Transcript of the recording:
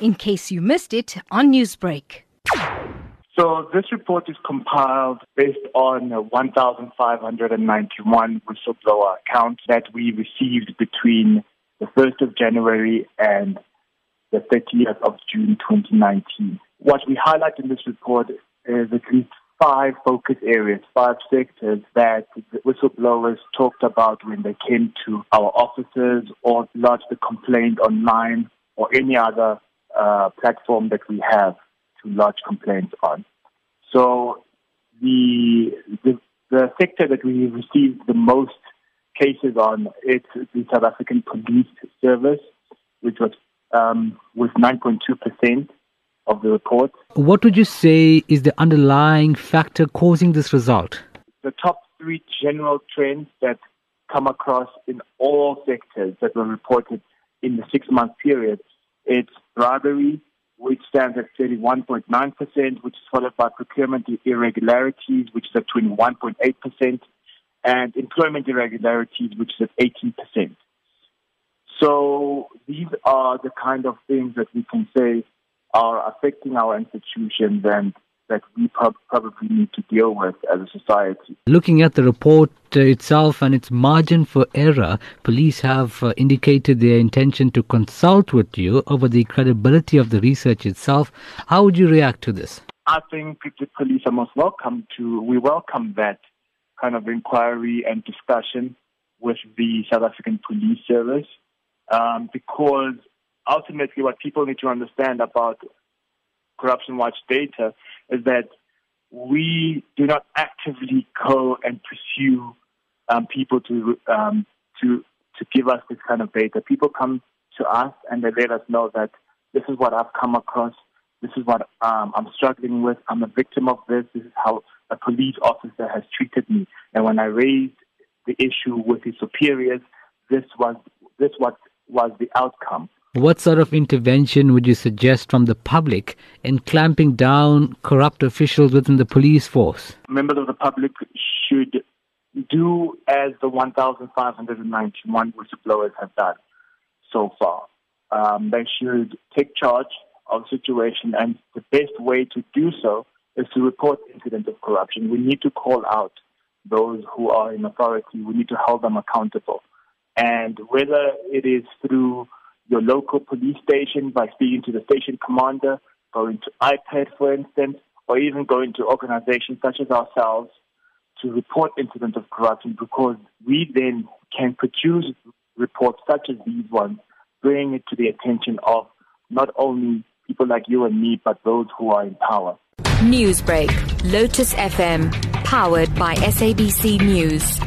in case you missed it on Newsbreak. So this report is compiled based on 1,591 whistleblower accounts that we received between the 1st of January and the 30th of June 2019. What we highlight in this report is at least five focus areas, five sectors that whistleblowers talked about when they came to our offices or lodged a complaint online or any other uh, platform that we have to lodge complaints on. So the, the, the sector that we received the most cases on is the South African Police Service, which was um, with 9.2 percent of the report. What would you say is the underlying factor causing this result? The top three general trends that come across in all sectors that were reported in the six month period. It's bribery, which stands at 31.9%, which is followed by procurement irregularities, which is at 21.8%, and employment irregularities, which is at 18%. So these are the kind of things that we can say are affecting our institutions and that we probably need to deal with as a society. Looking at the report itself and its margin for error, police have uh, indicated their intention to consult with you over the credibility of the research itself. How would you react to this? I think the police are most welcome to, we welcome that kind of inquiry and discussion with the South African Police Service um, because ultimately what people need to understand about Corruption Watch data is that we do not actively go and pursue um, people to um, to to give us this kind of data. People come to us and they let us know that this is what I've come across. This is what um, I'm struggling with. I'm a victim of this. This is how a police officer has treated me. And when I raised the issue with his superiors, this was this what was the outcome. What sort of intervention would you suggest from the public in clamping down corrupt officials within the police force? Members of the public should do as the 1,591 whistleblowers have done so far. Um, they should take charge of the situation, and the best way to do so is to report incidents of corruption. We need to call out those who are in authority. We need to hold them accountable. And whether it is through your local police station by speaking to the station commander, going to IPID, for instance, or even going to organizations such as ourselves to report incidents of corruption because we then can produce reports such as these ones, bringing it to the attention of not only people like you and me, but those who are in power. Newsbreak, Lotus FM, powered by SABC News.